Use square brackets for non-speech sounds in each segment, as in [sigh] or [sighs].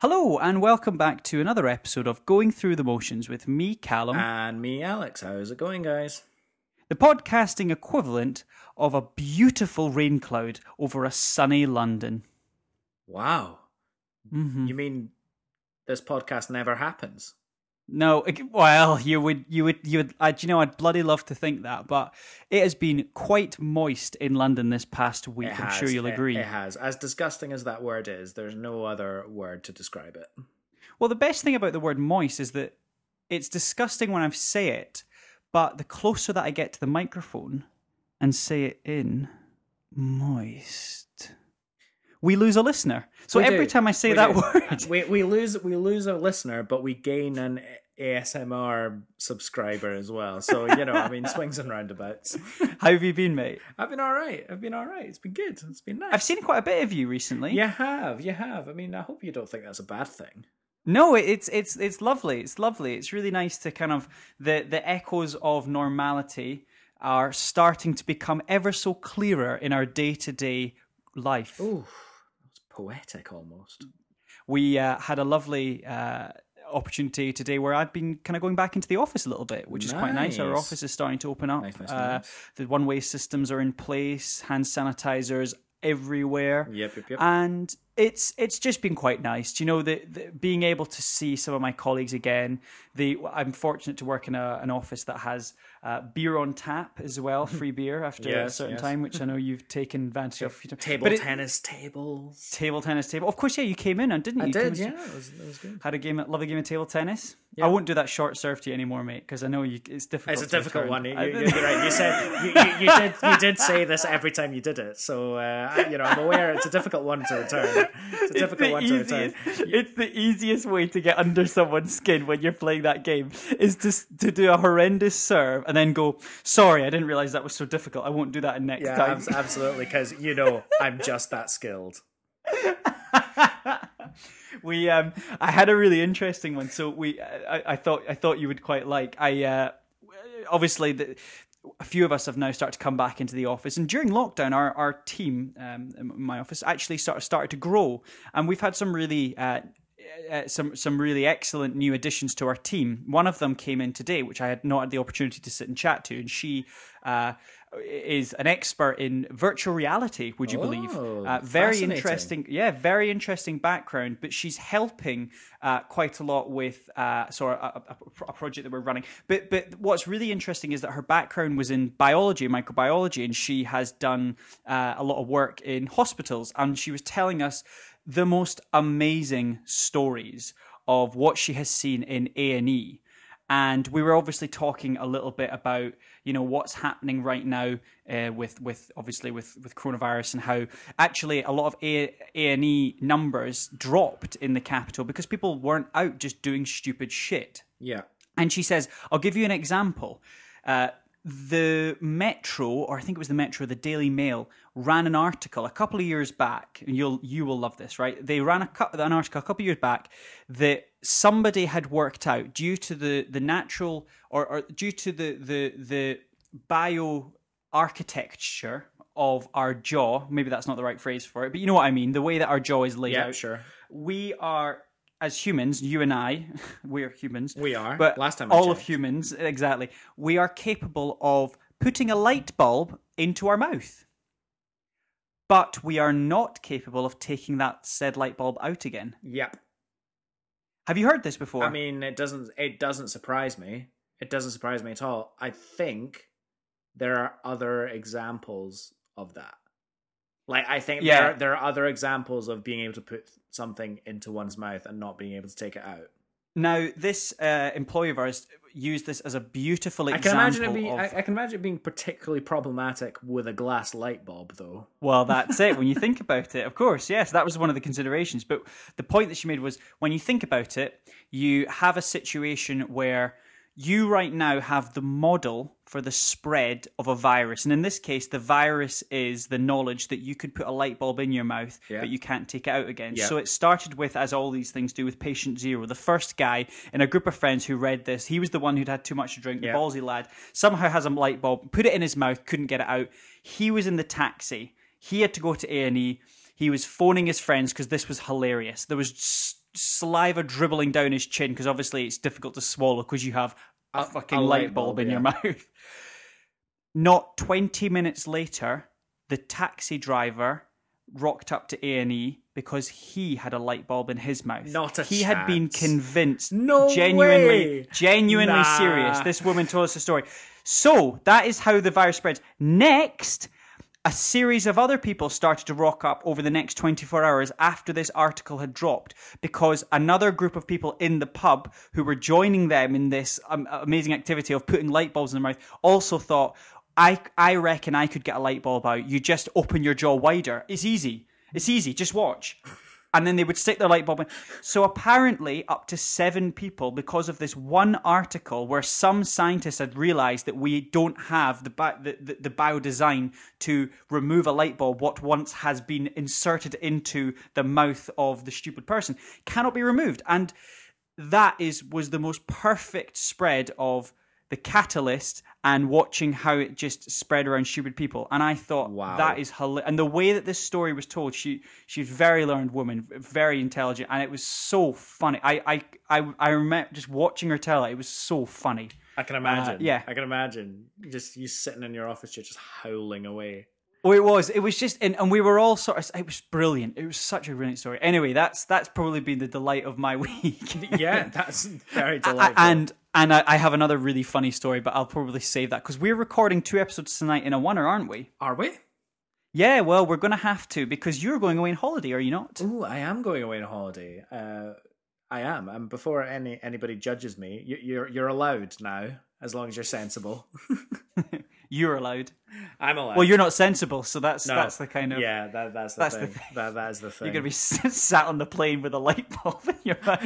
Hello, and welcome back to another episode of Going Through the Motions with me, Callum, And me, Alex. How's it going, guys? the podcasting equivalent of a beautiful rain cloud over a sunny London. Wow. hmm You mean this podcast never happens? No, well, you would, you would, you would. I, you know, I'd bloody love to think that, but it has been quite moist in London this past week. It I'm sure you'll it- agree. It, has. As disgusting as that word is, there's no other word to describe it. Well, the best thing about the word moist is that it's disgusting when I say it, but the closer that I get to the microphone and say it in moist, we lose a listener. So We every do. time I say We that do. word, we we lose we lose a listener, but we gain an ASMR subscriber as well. So you know, I mean, [laughs] swings and roundabouts. how have you been, mate? I've been all right. I've been all right. It's been good. It's been nice. I've seen quite a bit of you recently. You have, you have. I mean, I hope you don't think that's a bad thing. No, it's it's it's lovely. It's lovely. It's really nice to kind of the the echoes of normality are starting to become ever so clearer in our day to day life. Ooh, poetic almost. we uh, had a lovely uh, opportunity today where I've been kind of going back into the office a little bit, which is quite nice. Our office is starting to open up. Nice, nice, uh, nice. The one way systems are in place, hand sanitizers everywhere. Yep, yep, yep. And it's it's just been quite nice. Do you know the, the being able to see some of my colleagues again. The I'm fortunate to work in a, an office that has uh, beer on tap as well, [laughs] free beer after a certain yes. time, which I know you've taken advantage of. a. Table But it- tennis tables. table tennis table. Of course, yeah, you came in and didn't you? I You did, yeah. It was, it was good. had a game, lovely game of table tennis. Yeah. I won't do that short serve to you anymore, mate, because I know you, it's difficult. It's a difficult return. one. You, [laughs] you're right. You said you, you, you did you did say this every time you did it. So uh, you know I'm aware it's a difficult one to return. It's a difficult one to return. it's the easiest way to get under someone's skin when you're playing that game is to to do a horrendous serve and then go, "Sorry, I didn't realize that was so difficult. I won't do that next Yeah, time." abs- absolutely. Because you know I'm just that skilled. [laughs] we um i had a really interesting one so we i, I thought i thought you would quite like i uh obviously the a few of us have now started to come back into the office and during lockdown our, our team um, in my office actually started, started to grow and we've had some really uh, uh, some some really excellent new additions to our team. One of them came in today, which I had not had the opportunity to sit and chat to, and she uh, is an expert in virtual reality. Would you believe? Oh, Uh, very interesting yeah, very interesting background, but she's helping uh, quite a lot with uh, a, a, a project that we're running. But but what's really interesting is that her background was in biology, microbiology, and she has done uh, a lot of work in hospitals. And she was telling us the most amazing stories of what she has seen in A and E and we were obviously talking a little bit about you know what's happening right now uh, with with obviously with with coronavirus and how actually a lot of A and E numbers dropped in the capital because people weren't out just doing stupid shit. Yeah. And she says, I'll give you an example. Uh, the Metro, or I think it was the Metro, the Daily Mail, ran an article a couple of years back, and you'll you will love this, right? They ran a, an article a couple of years back that somebody had worked out due to the the natural or, or due to the the the bio architecture of our jaw. Maybe that's not the right phrase for it, but you know what I mean. The way that our jaw is laid Yeah, out. sure. We are as humans, you and I, [laughs] we're humans. We are. But Last time I all of humans, exactly, we are capable of putting a light bulb into our mouth. But we are not capable of taking that said light bulb out again. Yep. Have you heard this before? I mean, it doesn't it doesn't surprise me. It doesn't surprise me at all. I think there are other examples of that. Like I think Yeah. there there are other examples of being able to put something into one's mouth and not being able to take it out. now, this uh, employee of ours used this as a beautiful I can example imagine it being of. I, I can imagine it being particularly problematic with a glass light bulb though. Well, that's it. When you think [laughs] about it, of course, yes, that was one of the considerations. But the point that she made was when you think about it, you have a situation where you right now have the model for the spread of a virus. And in this case, the virus is the knowledge that you could put a light bulb in your mouth, Yeah. but you can't take it out again. Yeah. So it started with, as all these things do, with patient zero. The first guy in a group of friends who read this, he was the one who'd had too much to drink, Yeah. the ballsy lad, somehow has a light bulb, put it in his mouth, couldn't get it out. He was in the taxi. He had to go to A&E. He was phoning his friends because this was hilarious. There was saliva dribbling down his chin because obviously it's difficult to swallow because you have a, fucking a light bulb, bulb, in your [laughs] mouth. Not 20 minutes later, the taxi driver rocked up to A&E because he had a light bulb in his mouth. Not a He had been convinced, No genuinely, way. genuinely Nah. serious. This woman told us a story. So that is how the virus spreads. Next, a series of other people started to rock up over the next 24 hours after this article had dropped because another group of people in the pub who were joining them in this um, amazing activity of putting light bulbs in their mouth also thought, I, I reckon I could get a light bulb out. You just open your jaw wider. It's easy. It's easy. Just watch. And then they would stick their light bulb in. So apparently, up to seven people, because of this one article where some scientists had realized that we don't have the, bi- the, the, the bio design to remove a light bulb, what once has been inserted into the mouth of the stupid person, cannot be removed. And that is was the most perfect spread of the catalyst and watching how it just spread around stupid people. And I thought Wow. that is hilarious. And the way that this story was told, she she's very learned woman, very intelligent, and it was so funny. I I I, I remember just watching her tell it. It was so funny. I can uh, imagine. yeah. I can imagine. Just you sitting in your office chair, just howling away. Oh, it was. It was just, and, and we were all sort of. It was brilliant. It was such a brilliant story. Anyway, that's that's probably been the delight of my [laughs] week. Yeah, that's very I- delightful. and and I, I have another really funny story, but I'll probably save that because we're recording two episodes tonight in a oneer, aren't we? are we? Yeah, well, we're going to have to because you're going away on holiday, are you not? Oh, I am going away on holiday. Uh, I am, and before any anybody judges me, you, you're you're allowed now, as long as you're sensible. [laughs] You're allowed. I'm allowed. Well, you're not sensible, so that's No. that's the kind of. yeah, that, that's the that's the thing. thing. That that is the thing. You're going to be [laughs] sat on the plane with a light bulb in your [laughs] mouth.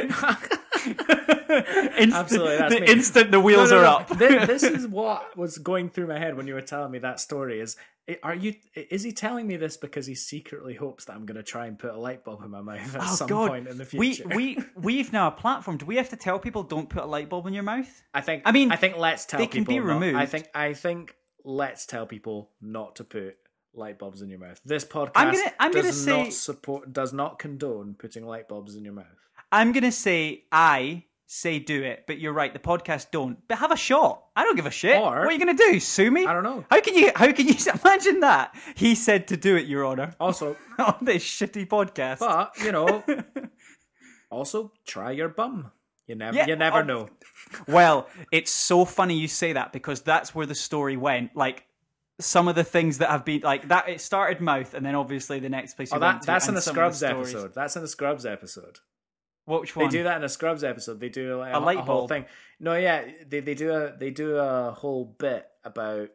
instant, Absolutely, that's the me. instant the wheels no, are no. up. Thi- this is what was going through my head when you were telling me that story. Is are you? Is he telling me this because he secretly hopes that I'm going to try and put a light bulb in my mouth at Oh some God! point in the future? we we [laughs] we've now a platform. Do we have to tell people don't put a light bulb in your mouth? I think. I mean, I think let's tell they can people. be not- I think. I think let's tell people not to put light bulbs in your mouth. This podcast I'm gonna- I'm gonna does say- not support. Does not condone putting light bulbs in your mouth. I'm gonna say I say do it, but you're right. The podcast don't. But have a shot. I don't give a shit. Or- what are you gonna do? Sue me? I don't know. How can you? How can you [laughs] imagine that? He said to do it, Your Honor, Also, [laughs] on this shitty podcast. but you know, [laughs] also try your bum. You never. Yeah, you never oh, know. [laughs] Well, it's so funny you say that because that's where the story went. Like some of the things that have been like that. It started mouth, and then obviously the next place. Oh, that, went to, that's in the the Scrubs stories- episode. That's in the Scrubs episode. Which one? They do that in a Scrubs episode. They do like, a, A light a whole bulb. thing. No, yeah, they they do a they do a whole bit about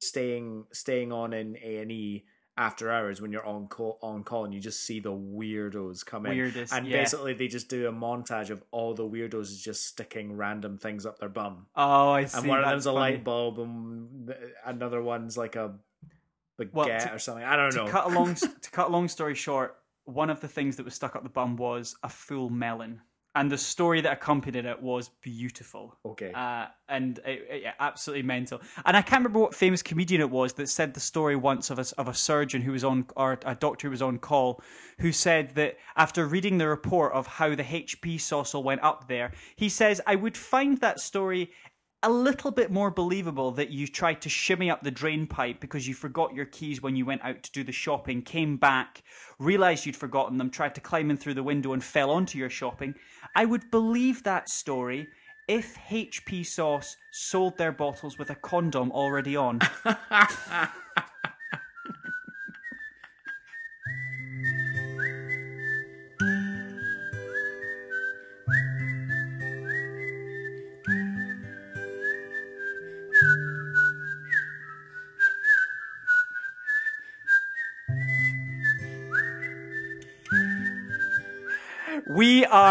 staying staying on in A and E after hours when you're on call on call and you just see the weirdos come in. Weirdest, and yeah. basically they just do a montage of all the weirdos just sticking random things up their bum. Oh, I see. And one of that's them's a light bulb, and another one's like a baguette Well, to- or something. I don't to know. cut a long [laughs] to cut a long story short, one of the things that was stuck up the bum was a full melon, and the story that accompanied it was beautiful. okay. Uh, and it, it- yeah, absolutely mental. And I can't remember what famous comedian it was that said the story once of a, of a surgeon who was on, or a doctor who was on call, who said that after reading the report of how the HP sauce went up there, he says, I would find that story a little bit more believable that you tried to shimmy up the drain pipe because you forgot your keys when you went out to do the shopping, came back, realized you'd forgotten them, tried to climb in through the window and fell onto your shopping. I would believe that story if HP Sauce sold their bottles with a condom already on. [laughs]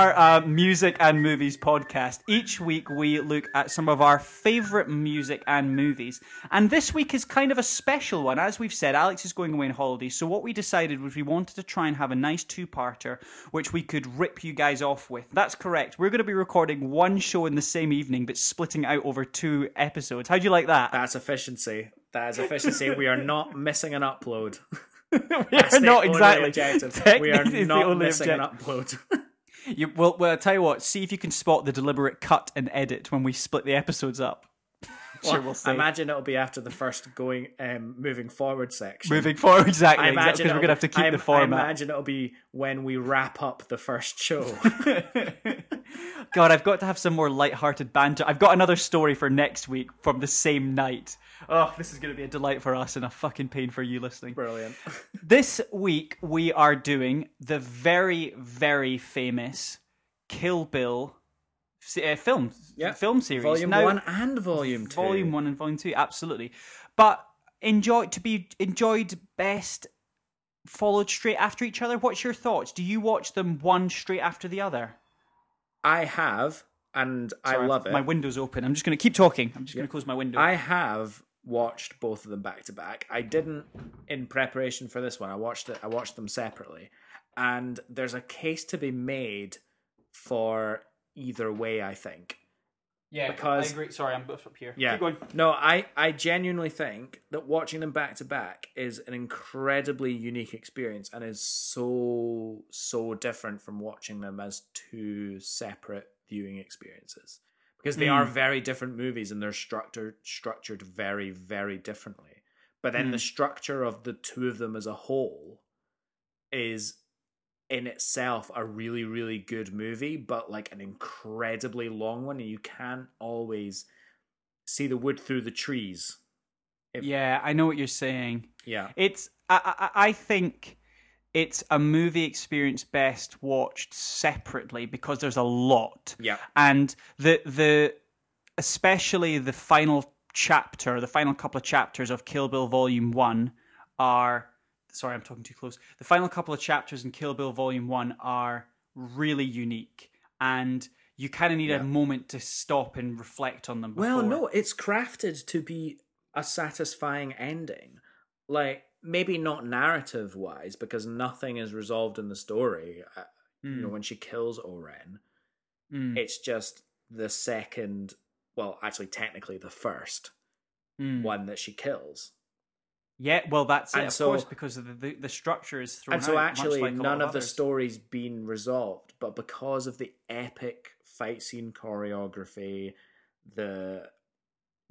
Are a uh, music and movies podcast. Each week we look at some of our favorite music and movies. And this week is kind of a special one. As we've said, Alex is going away on holiday. So what we decided was we wanted to try and have a nice two-parter which we could rip you guys off with. That's correct. We're going to be recording one show in the same evening but splitting out over two episodes. How do you like that? That's efficiency. That is efficiency. we are not missing an upload. [laughs] we That's are not exactly. objective. We are Technically, it's the not missing an upload. [laughs] You, well, well, I'll tell you what. See if you can spot the deliberate cut and edit when we split the episodes up. sure, we'll see. I imagine it'll be after the first going um, moving forward section. Moving forward, exactly. I exactly, imagine because we're gonna have to keep I, the I format. imagine it'll be when we wrap up the first show. [laughs] [laughs] God, I've got to have some more light-hearted banter. I've got another story for next week from the same night. Oh, this is going to be a delight for us and a fucking pain for you listening. Brilliant. [laughs] This week we are doing the very, very famous Kill Bill uh, film Yeah. film series. Volume Now- one and volume two. Volume one and volume two, absolutely. But enjoy to be enjoyed best followed straight after each other. What's your thoughts? Do you watch them one straight after the other? I have, and I love it. My window's open. I'm just going to keep talking. I'm just going to close my window. I have watched both of them back to back. I didn't in preparation for this one. I watched it. I watched them separately, and there's a case to be made for either way. I think. Yeah, because- I agree. Sorry, I'm up here. Yeah. Keep going. No, I I genuinely think that watching them back to back is an incredibly unique experience and is so so different from watching them as two separate viewing experiences because they Mm. are very different movies and they're structured structured very very differently. But then the structure of the two of them as a whole is in itself a really really good movie but like an incredibly long one and you can't always see the wood through the trees If- Yeah, I know what you're saying. yeah It's I, I I think it's a movie experience best watched separately because there's a lot. yeah and the the especially the final chapter, the final couple of chapters of Kill Bill Volume One are. Sorry, I'm talking too close. The final couple of chapters in Kill Bill Volume One are really unique, and you kind of need Yeah. a moment to stop and reflect on them. well no it's crafted to be a satisfying ending like maybe not narrative wise because nothing is resolved in the story uh, you know Mm, when she kills O-Ren mm, it's just the second well actually technically the first mm. one that she kills Yeah, well, that's it, of so- course, because of the, the the structure is thrown and so out, actually like none of the stories been resolved but because of the epic fight scene choreography the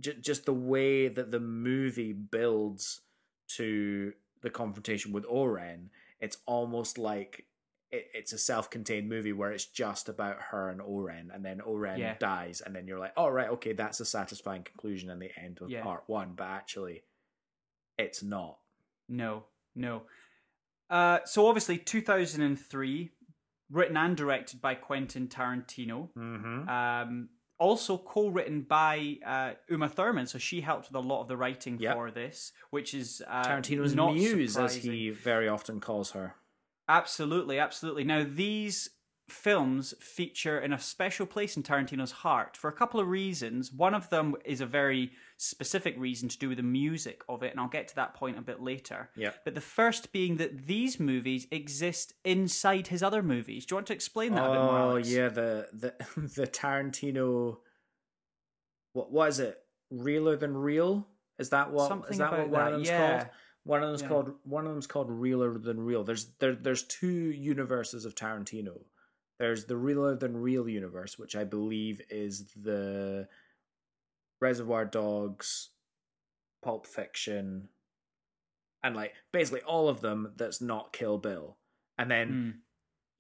j- just the way that the movie builds to the confrontation with O-Ren it's almost like it, it's a self-contained movie where it's just about her and O-Ren and then O-Ren Yeah. dies and then you're like all right okay that's a satisfying conclusion and the end of Yeah. part one but actually it's not No, no. Uh, so obviously, 2003, written and directed by Quentin Tarantino. mm-hmm. Um, also co-written by uh, Uma Thurman, so she helped with a lot of the writing Yep. for this, which is uh, tarantino's not muse as he very often calls her Absolutely, absolutely. Now, these films feature in a special place in Tarantino's heart for a couple of reasons. One of them is a very specific reason to do with the music of it, and I'll get to that point a bit later. Yeah. But the first being that these movies exist inside his other movies. Do you want to explain that a bit more? Oh yeah, the the [laughs] the Tarantino. What is it? Realer than real? Is that what? Something is that what one that, of them's yeah. called? One of them's Yeah. called one of them's called Realer than real. There's there there's two universes of Tarantino. There's the Realer than real universe, which I believe is the Reservoir Dogs, Pulp Fiction, and like basically all of them that's not Kill Bill. And then Mm.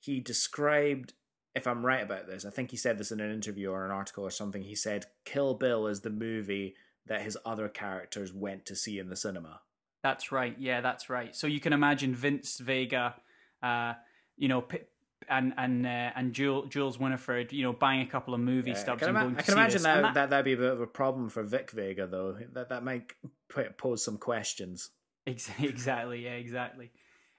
he described if i'm right about this i think he said this in an interview or an article or something he said kill bill is the movie that his other characters went to see in the cinema That's right. Yeah, that's right. So you can imagine Vince Vega, uh, you know, P- and and uh, and Jules, Jules Winnfield, you know, buying a couple of movie Yeah, I stubs can, and ima- going to I can imagine this. that, that that'd be a bit of a problem for vic vega though that that might pose some questions [laughs] Exactly. Yeah. Exactly.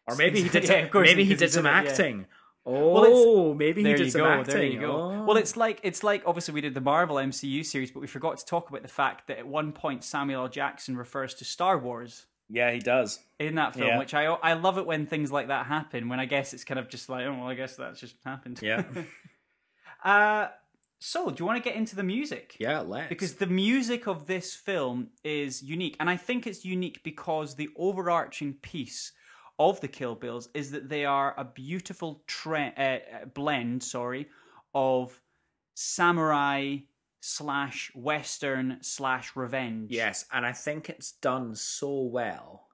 or maybe he did Yeah, course, maybe he did some in it, yeah. acting oh Well, maybe he there did you some go. acting There you go. Oh. Well, it's like it's like obviously we did the Marvel MCU series, but we forgot to talk about the fact that at one point Samuel L. Jackson refers to Star Wars yeah he does in that film, Yeah. which I I love it when things like that happen. When I guess it's kind of just like, oh, well, I guess that's just happened. Yeah. [laughs] uh, so do you want to get into the music? yeah let's Because the music of this film is unique, and I think it's unique because the overarching piece of the Kill Bills is that they are a beautiful tre- uh, blend, sorry, of samurai slash western slash revenge. Yes, and I think it's done so well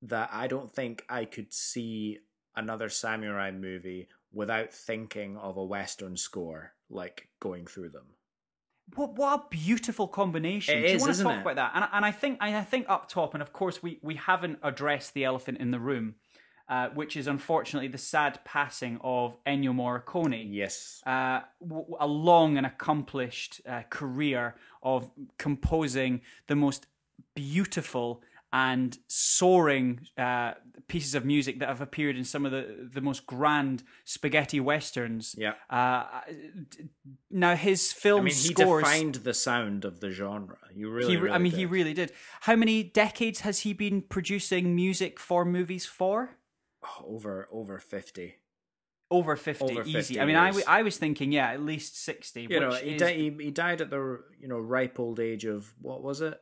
that I don't think I could see another samurai movie without thinking of a western score like going through them. What what a beautiful combination! It Do you is, want to talk it? about that? And and I think I think up top, and of course we we haven't addressed the elephant in the room, uh, which is unfortunately the sad passing of Ennio Morricone. Yes. Uh, w- a long and accomplished uh, career of composing the most beautiful and soaring uh, pieces of music that have appeared in some of the, the most grand spaghetti westerns. Yeah. Uh, now his film I mean, he scores. defined the sound of the genre. You really, he, really I mean, he really did. How many decades has he been producing music for movies for? [sighs] Over over fifty. Over fifty, Over easy. 50 I mean, I, years. was thinking, yeah, at least sixty. You know, he, is, di- he he died at the you know ripe old age of what was it?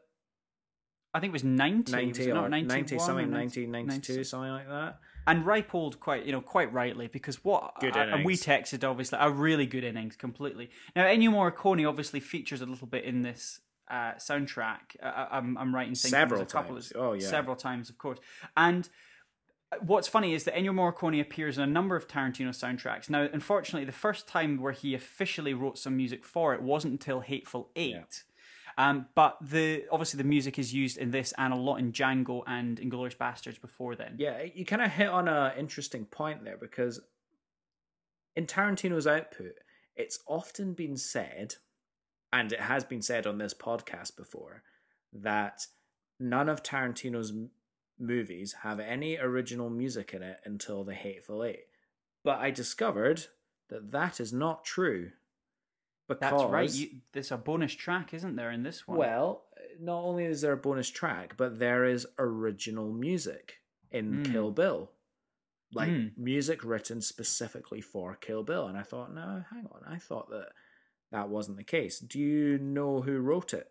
I think it was ninety. Ninety was it or not 91 ninety or something, 90 nineteen ninety two, something like that. and ripe old quite you know quite rightly because what Good uh, and we texted obviously a really good innings completely now Ennio Morricone obviously features a little bit in this uh, soundtrack uh, I'm, I'm right in thinking Several a couple times. of Oh, yeah. several times of course and what's funny is that Ennio Morricone appears in a number of Tarantino soundtracks. Now unfortunately the first time where he officially wrote some music for it wasn't until Hateful Eight. Um, but the obviously the music is used in this and a lot in Django and Inglourious Basterds before then. Yeah, you kind of hit on an interesting point there because in Tarantino's output, it's often been said, and it has been said on this podcast before, that none of Tarantino's movies have any original music in it until The Hateful Eight. But I discovered that that is not true. Because, That's right. You, there's a bonus track, isn't there, in this one? well, not only is there a bonus track, but there is original music in Mm. Kill Bill. Like Mm. music written specifically for Kill Bill. And I thought, no, hang on. I thought that that wasn't the case. Do you know who wrote it?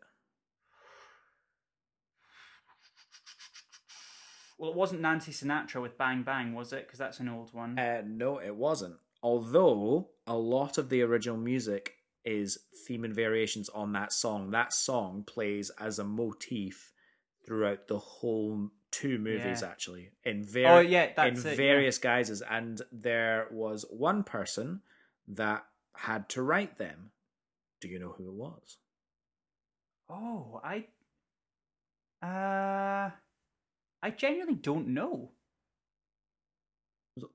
Well, it wasn't Nancy Sinatra with Bang Bang, was it? Because that's an old one. Uh, no, it wasn't. Although a lot of the original music is theme and variations on that song. That song plays as a motif throughout the whole two movies, Yeah. actually, in very Oh, yeah, that's in it, yeah. various guises. And there was one person that had to write them. Do you know who it was? oh, I. Uh, I genuinely don't know.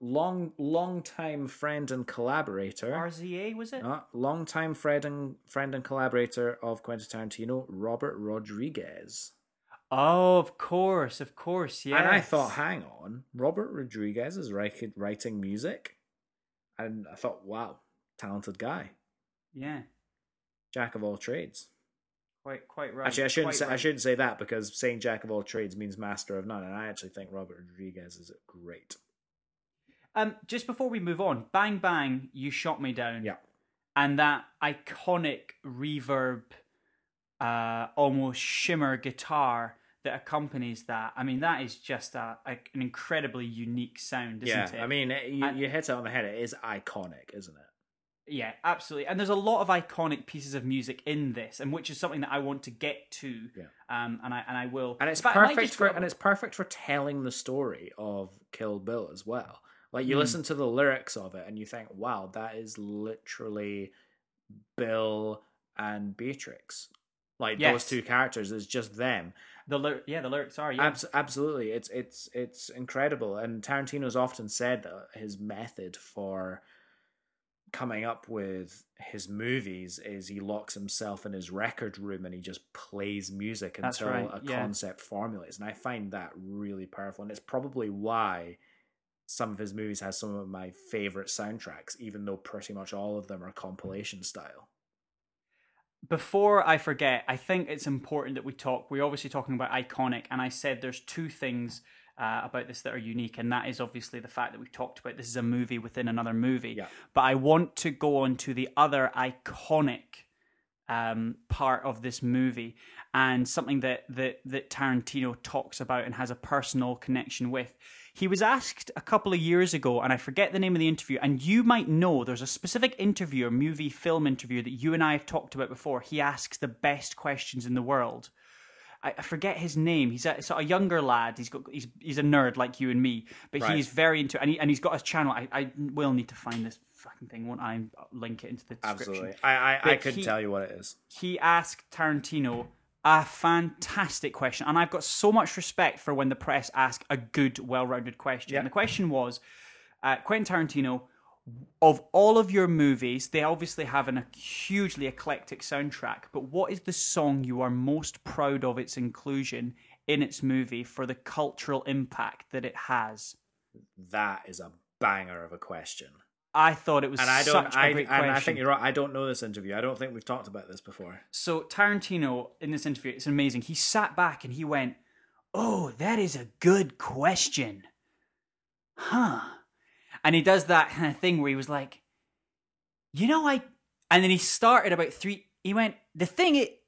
Long, long time friend and collaborator. RZA was it? Uh, long-time friend and friend and collaborator of Quentin Tarantino, Robert Rodriguez. Oh, of course, of course, yeah. And I thought, hang on, Robert Rodriguez is writing music, and I thought, wow, talented guy, yeah, jack of all trades. Quite, quite right. Actually, I shouldn't quite say I shouldn't say that because saying jack of all trades means master of none, and I actually think Robert Rodriguez is great. Um, just before we move on, Bang Bang, you shot me down. Yeah, and that iconic reverb, uh, almost shimmer guitar that accompanies that. I mean, that is just a, a an incredibly unique sound, isn't yeah. it? I mean, you, And- you hit it on the head. It is iconic, isn't it? Yeah, absolutely. And there's a lot of iconic pieces of music in this, and which is something that I want to get to. Yeah. Um, and I and I will. and it's In fact, perfect for and it's perfect for telling the story of Kill Bill as well. Like you Mm. listen to the lyrics of it and you think, wow, that is literally Bill and Beatrix. Like Yes. those two characters is just them. the lyr- yeah, the lyrics are yeah. Abs- absolutely, it's it's it's incredible. And Tarantino's often said that his method for coming up with his movies is he locks himself in his record room and he just plays music That's until right, a yeah. concept formulates. And I find that really powerful. And it's probably why some of his movies has some of my favorite soundtracks, even though pretty much all of them are compilation style. before I forget, I think it's important that we talk. We're obviously talking about iconic, and I said there's two things uh, about this that are unique, and that is obviously the fact that we talked about this is a movie within another movie. Yeah. But I want to go on to the other iconic um, part of this movie, and something that that that Tarantino talks about and has a personal connection with. He was asked a couple of years ago, and I forget the name of the interview, and you might know there's a specific interview, a movie film interview that you and I have talked about before. He asks the best questions in the world. I, I forget his name. He's a sort of younger lad. He's got he's he's a nerd like you and me, but Right. he's very into and he and he's got a channel. I, I will need to find this fucking thing, won't I? Link it into the description Absolutely. I I, I couldn't he- tell you what it is. he asked Tarantino a fantastic question, and I've got so much respect for when the press ask a good, well-rounded question. Yeah. And the question was, uh, Quentin Tarantino, of all of your movies, they obviously have an, a hugely eclectic soundtrack. But what is the song you are most proud of its inclusion in its movie for the cultural impact that it has? That is a banger of a question. I thought it was And I such don't a I, great and question. I think you're right. I don't know this interview. I don't think we've talked about this before. So Tarantino in this interview, it's amazing. He sat back and he went, "Oh, that is a good question, huh?" And he does that kind of thing where he was like, "You know, I," and then he started about three. He went, "The thing it,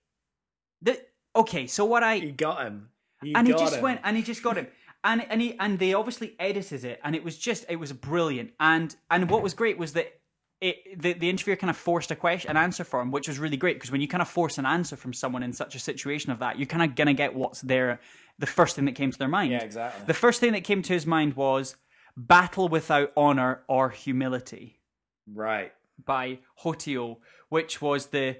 the okay." So what I You got him. You and he just him. went and he just got him and and he and they obviously edited it and it was just it was brilliant and and what was great was that it the, the interviewer kind of forced a question an answer for him which was really great because when you kind of force an answer from someone in such a situation of that you're kind of gonna get what's there the first thing that came to their mind Yeah, exactly. the first thing that came to his mind was battle without honor or humility Right. by Hotei, which was the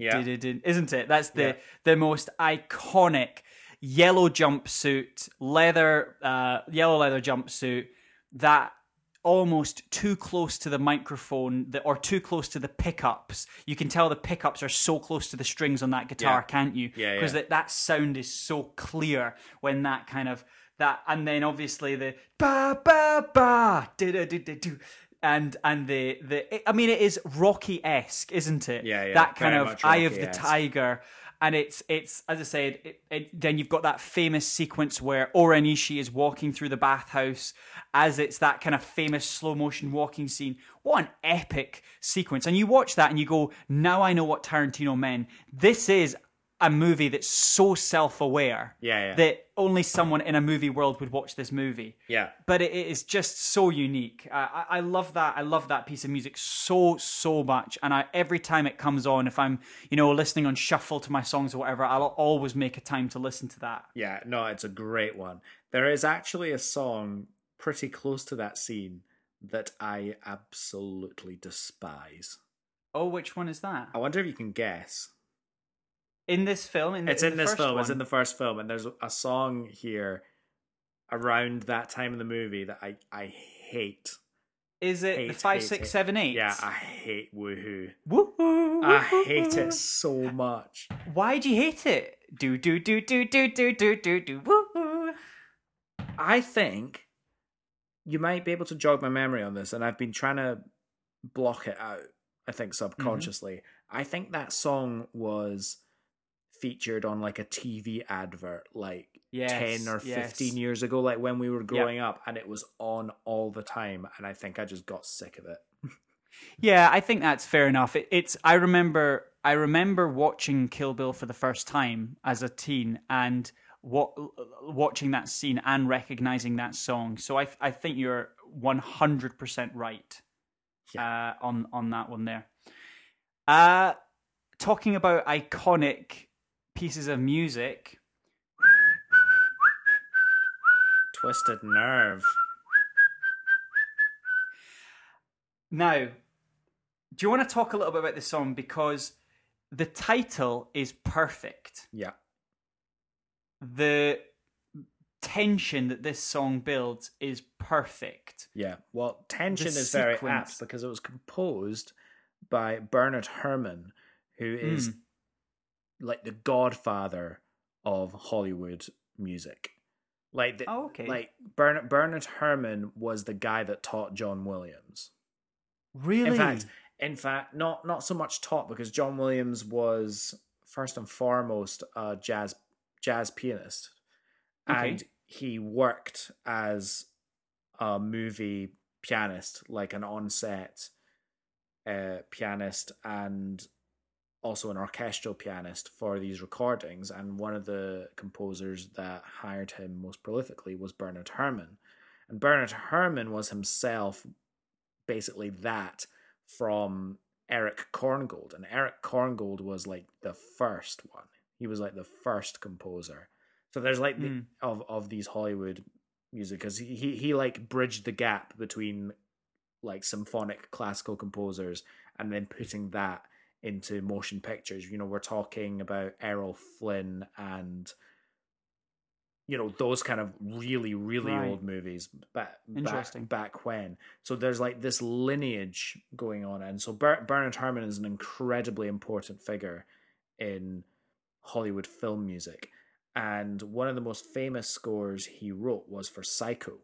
Yeah. isn't it? That's the Yeah. the most iconic yellow jumpsuit, leather, uh, yellow leather jumpsuit that almost too close to the microphone that, or too close to the pickups. You can tell the pickups are so close to the strings on that guitar, Yeah. can't you? Yeah, Because yeah. that, that sound is so clear when that kind of that and then obviously the ba ba ba da da da da do and and the the I mean it is Rocky esque, isn't it? Yeah, yeah, That kind of Eye of the Tiger. And it's it's as I said. It, it, then you've got that famous sequence where O-Ren Ishii is walking through the bathhouse, as it's that kind of famous slow motion walking scene. What an epic sequence! And you watch that and you go, "Now I know what Tarantino meant. This is a movie that's so self aware Yeah, yeah. that only someone in a movie world would watch this movie." Yeah. but it, it is just so unique. I, I love that. I love that piece of music so so much. And I, every time it comes on, if I'm you know listening on shuffle to my songs or whatever, I'll always make a time to listen to that. Yeah, no, it's a great one. There is actually a song pretty close to that scene that I absolutely despise. Oh, which one is that? I wonder if you can guess. In this film? In the, It's in, the this first film. It's in the first film, and there's a song here around that time in the movie that I I hate. Is it the hate, five, hate, six, hate. seven, eight? Yeah, I hate woohoo. Woohoo! I hate it so much. Why do you hate it? Do do do do do do do do do woohoo! I think you might be able to jog my memory on this, and I've been trying to block it out. I think mm-hmm. subconsciously. I think that song was featured on like a TV advert like Yes, 10 or yes. 15 years ago, like when we were growing up, and it was on all the time. And I think I just got sick of it. [laughs] Yeah, I think that's fair enough. It, it's I remember I remember watching Kill Bill for the first time as a teen and what watching that scene and recognizing that song. So I I think you're 100% right uh, on on that one there. Uh talking about iconic pieces of music. Twisted Nerve. Now, do you want to talk a little bit about this song because the title is perfect. Yeah. the tension that this song builds is perfect. Yeah. Well, tension The is very apt because it was composed by Bernard Herrmann, who is Mm. Like the godfather of Hollywood music. Like the, Oh, okay. like Bernard Bernard Herrmann was the guy that taught John Williams. Really? In fact, in fact, not not so much taught because John Williams was first and foremost a jazz jazz pianist, Okay. and he worked as a movie pianist, like an on-set uh, pianist, and also an orchestral pianist for these recordings, and one of the composers that hired him most prolifically was Bernard Herrmann. And Bernard Herrmann was himself basically that from Eric Korngold. And Eric Korngold was like the first one. He was like the first composer. So there's like the, Mm. of of these Hollywood music because he, he he like bridged the gap between like symphonic classical composers and then putting that into motion pictures. You know, we're talking about Errol Flynn and you know those kind of really really Right. old movies back Interesting. back back when. So there's like this lineage going on, and so Ber- Bernard Herrmann is an incredibly important figure in Hollywood film music. And one of the most famous scores he wrote was for Psycho.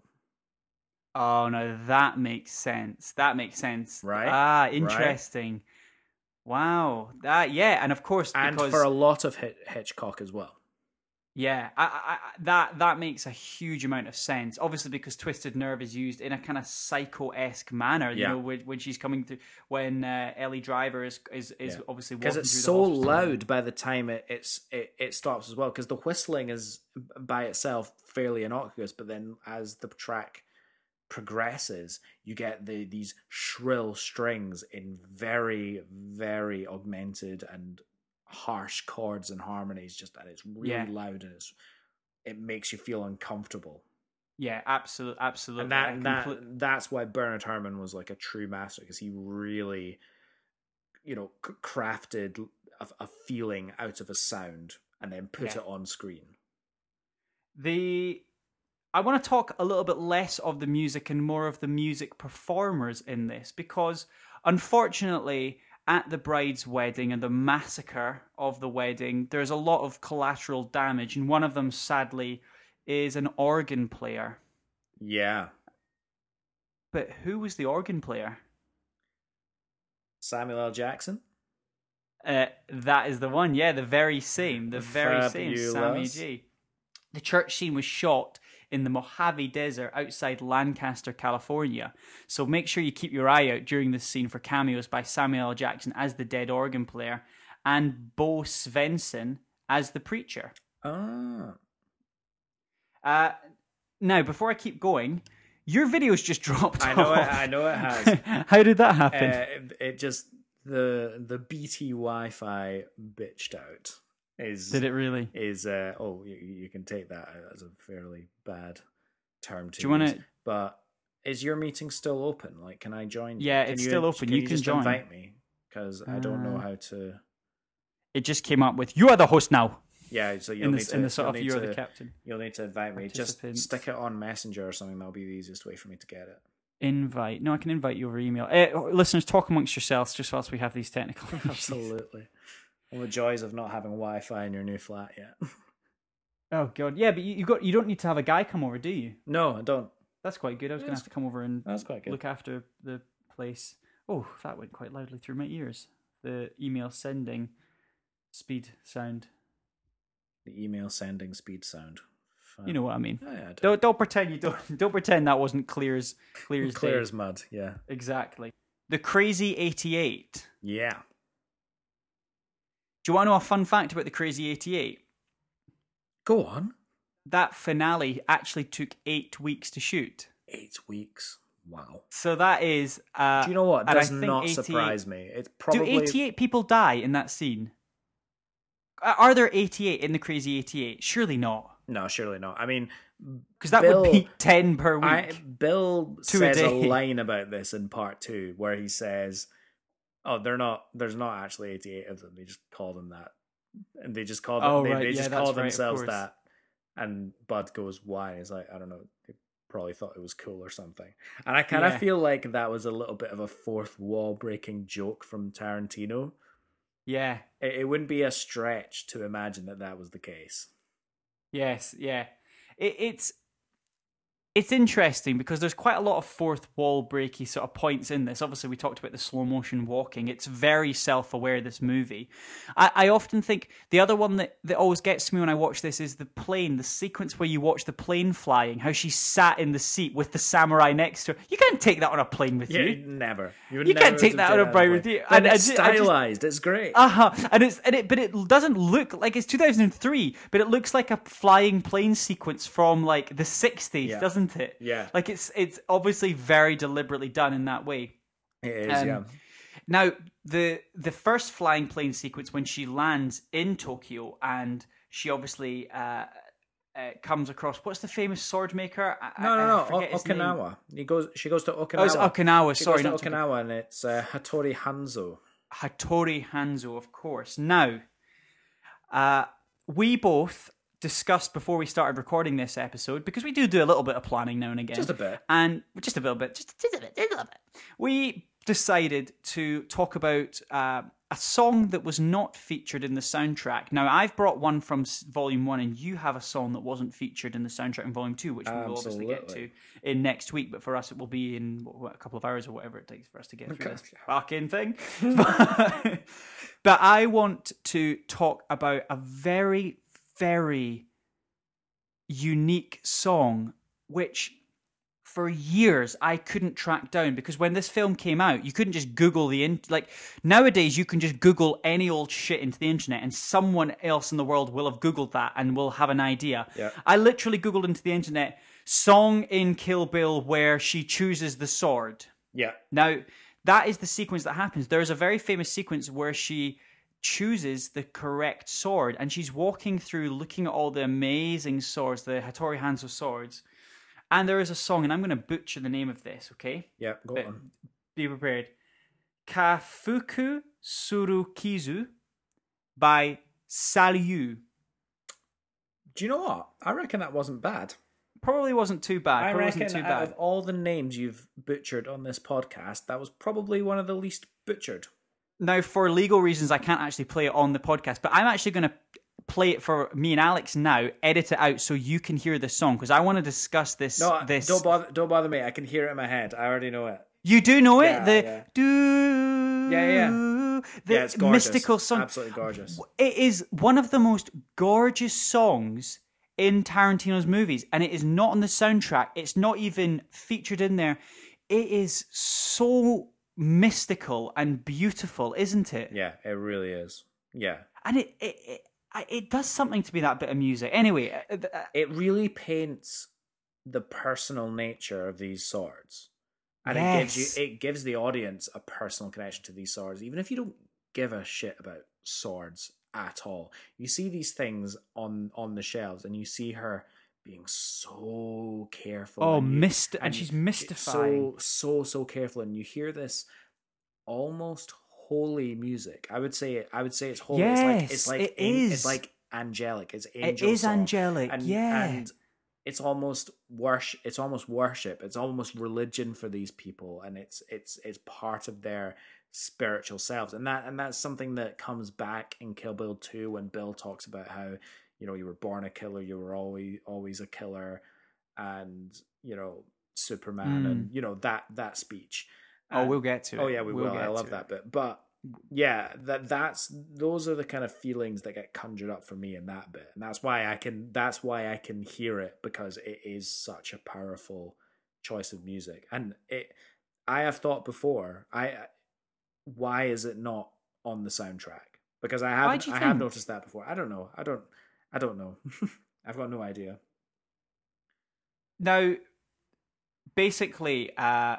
Oh no, that makes sense. That makes sense. Right? Ah, Right? Wow. That yeah, and of course and because for a lot of Hitchcock as well. yeah, I, I, that that makes a huge amount of sense. Obviously, because Twisted Nerve is used in a kind of psycho esque manner. You Yeah. know, when, when she's coming through, when uh, Ellie Driver is is, is Yeah. obviously because it's through the so loud by the time it it's it, it stops as well because the whistling is by itself fairly innocuous but then as the track progresses you get the these shrill strings in very very augmented and harsh chords and harmonies just and it's really Yeah. loud and it's it makes you feel uncomfortable Yeah, absolutely, absolutely. and that, I that complete- that's why Bernard Herrmann was like a true master because he really, you know, c- crafted a, a feeling out of a sound and then put Yeah. it on screen. the I want to talk a little bit less of the music and more of the music performers in this because unfortunately at the bride's wedding and the massacre of the wedding there's a lot of collateral damage and one of them sadly is an organ player Yeah, but who was the organ player Samuel L. Jackson. Uh, that is the one, yeah, the very same, the very same, Sammy. G. The church scene was shot in the Mojave Desert outside Lancaster, California. So make sure you keep your eye out during this scene for cameos by Samuel L. Jackson as the dead organ player and Bo Svenson as the preacher. Ah, Uh, now, before I keep going, your video's just [laughs] dropped. I know it. I know it has. [laughs] How did that happen? uh, it, it just the the BT Wi-Fi bitched out. Is did it really? is uh oh you, you can take that as a fairly bad term to Do you wanna- but is your meeting still open like can i join? Yeah, Can it's you- still open. You can just join. invite me because i don't know Uh, how to It just came up with you are the host now. yeah so you'll In need the, to in the sort you'll of need you're to, the captain. you'll need to invite me just stick it on messenger or something that'll be the easiest way for me to get it Invite. No, I can invite you over email. Uh, listeners, talk amongst yourselves just whilst we have these technical [laughs] absolutely all the joys of not having wi-fi in your new flat yet [laughs] Oh god, yeah, but you, you got you don't need to have a guy come over, do you? no i don't That's quite good. I was going to have to come over and that's quite good look after the place. Oh, that went quite loudly through my ears. The email sending speed sound. the email sending speed sound Fine. You know what I mean. yeah, yeah, I do. Don't don't pretend you don't [laughs] don't pretend that wasn't clear as clear as clear day. as mud yeah Exactly. The Crazy 88. yeah Do you want to know a fun fact about the Crazy 88? go on That finale actually took eight weeks to shoot. eight weeks. Wow. So that is. Uh, Do you know what does not surprise me? It's probably. Do 88 people die in that scene? Are there 88 in the Crazy 88? Surely not. no, surely not. I mean, Because that Bill- would be 10 per week. I, Bill Two a says a, [laughs] line about this in part two where he says, "Oh, they're not. There's not actually 88 of them. They just call them that, and they just call them. Oh, they, right. they Yeah, just call right, themselves that." And Bud goes, "Why?" He's like, "I don't know. They probably thought it was cool or something." And I kind of Yeah. feel like that was a little bit of a fourth wall breaking joke from Tarantino. yeah. It, it wouldn't be a stretch to imagine that that was the case. Yes. Yeah. It, it's. It's interesting because there's quite a lot of fourth wall breaky sort of points in this. Obviously, we talked about the slow motion walking. It's very self aware, this movie. I, I, often think the other one that, that always gets to me when I watch this is the plane, the sequence where you watch the plane flying, how she sat in the seat with the samurai next to her. You can't take that on a plane with Yeah, you. never. You, You can't take that on a plane with you. And, And I it's ju- I just- stylized. it's great. Uh huh. And it's and it, but it doesn't look like it's 2003, but it looks like a flying plane sequence from like the 60s, Yeah. doesn't it? Yeah. Like it's it's obviously very deliberately done in that way. it is. um, yeah. Now, the the first flying plane sequence when she lands in Tokyo and she obviously uh, uh, comes across what's the famous sword maker? I- No, no, no. O- his name. Okinawa. He goes. She goes to Okinawa. Oh, it's Okinawa. She Sorry, goes to. Okinawa, and it's uh, Hattori Hanzo. Hattori Hanzo, of course. Now, uh, we both discussed before we started recording this episode because we do do a little bit of planning now and again, Just a bit. and just a little bit, just, just a bit, just a little bit. We decided to talk about uh, a song that was not featured in the soundtrack. Now, I've brought one from Volume One, and you have a song that wasn't featured in the soundtrack in Volume Two, which we will obviously get to in next week. But for us, it will be in what, a couple of hours or whatever it takes for us to get through this fucking thing. [laughs] but, but I want to talk about a very, very unique song, which for years I couldn't track down because when this film came out, you couldn't just Google the in like nowadays you can just Google any old shit into the internet and someone else in the world will have Googled that and will have an idea. Yeah. I literally Googled into the internet song in Kill Bill where she chooses the sword. Yeah. Now, that is the sequence that happens. There is a very famous sequence where she chooses the correct sword and she's walking through looking at all the amazing swords, the Hattori Hanzo swords. And there is a song, and I'm going to butcher the name of this, okay? Yeah. Go But- on. Be prepared. Kafuku Surukizu by Salyu. Do you know what? I reckon that wasn't bad. Probably wasn't too bad. I Probably reckon wasn't too out bad. of all the names you've butchered on this podcast, that was probably one of the least butchered. Now, for legal reasons, I can't actually play it on the podcast, but I'm actually going to play it for me and Alex now, edit it out so you can hear the song because I want to discuss this. No, this. don't bother. Don't bother me. I can hear it in my head. I already know it. You do know it, Yeah, the yeah. do. Yeah, yeah. The yeah, it's gorgeous. mystical song. Absolutely gorgeous. It is one of the most gorgeous songs in Tarantino's movies, and it is not on the soundtrack. It's not even featured in there. It is so mystical and beautiful, isn't it? Yeah, it really is. Yeah. and it it it, it does something to be that bit of music. Anyway, uh, uh, It really paints the personal nature of these swords. And it gives you it gives the audience a personal connection to these swords, even if you don't give a shit about swords at all. You see these things on on the shelves and you see her being so careful. oh, and you- myst- and, you- she's mystifying. so so so careful and you hear this almost holy music i would say i would say it's holy Yes, it's like it's like it is. it's like angelic it's angel is song. angelic. and, yeah, and it's almost worship it's almost worship it's almost religion for these people and it's it's it's part of their spiritual selves and that and that's something that comes back in kill bill 2 when bill talks about how you know you were born a killer you were always always a killer and you know superman and mm. you know that that speech. Oh, And- we'll get to oh, it. oh yeah we We'll will. I love that it. bit. But yeah that that's those are the kind of feelings that get conjured up for me in that bit. And that's why i can that's why i can hear it because it is such a powerful choice of music. And it i have thought before i why is it not on the soundtrack? Because i have do you i have noticed that before. I don't know. I don't i don't know [laughs] i've got no idea Now, basically, uh,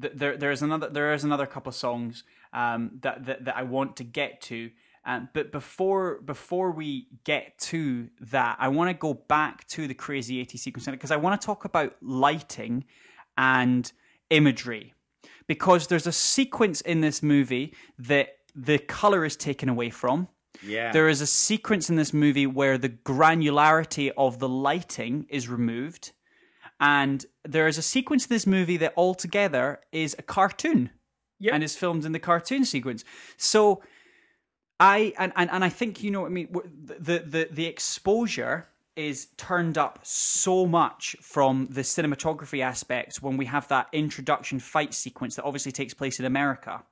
th- there there's another there is another couple songs um, that, that that I want to get to. Um, but before before we get to that, I want to go back to the Crazy 80 sequence because I want to talk about lighting and imagery because there's a sequence in this movie that the color is taken away from. Yeah There is a sequence in this movie where the granularity of the lighting is removed. And there is a sequence in this movie that altogether is a cartoon Yep. and is filmed in the cartoon sequence. So I and, and, and I think you know what I mean the the the exposure is turned up so much from the cinematography aspects when we have that introduction fight sequence that obviously takes place in America,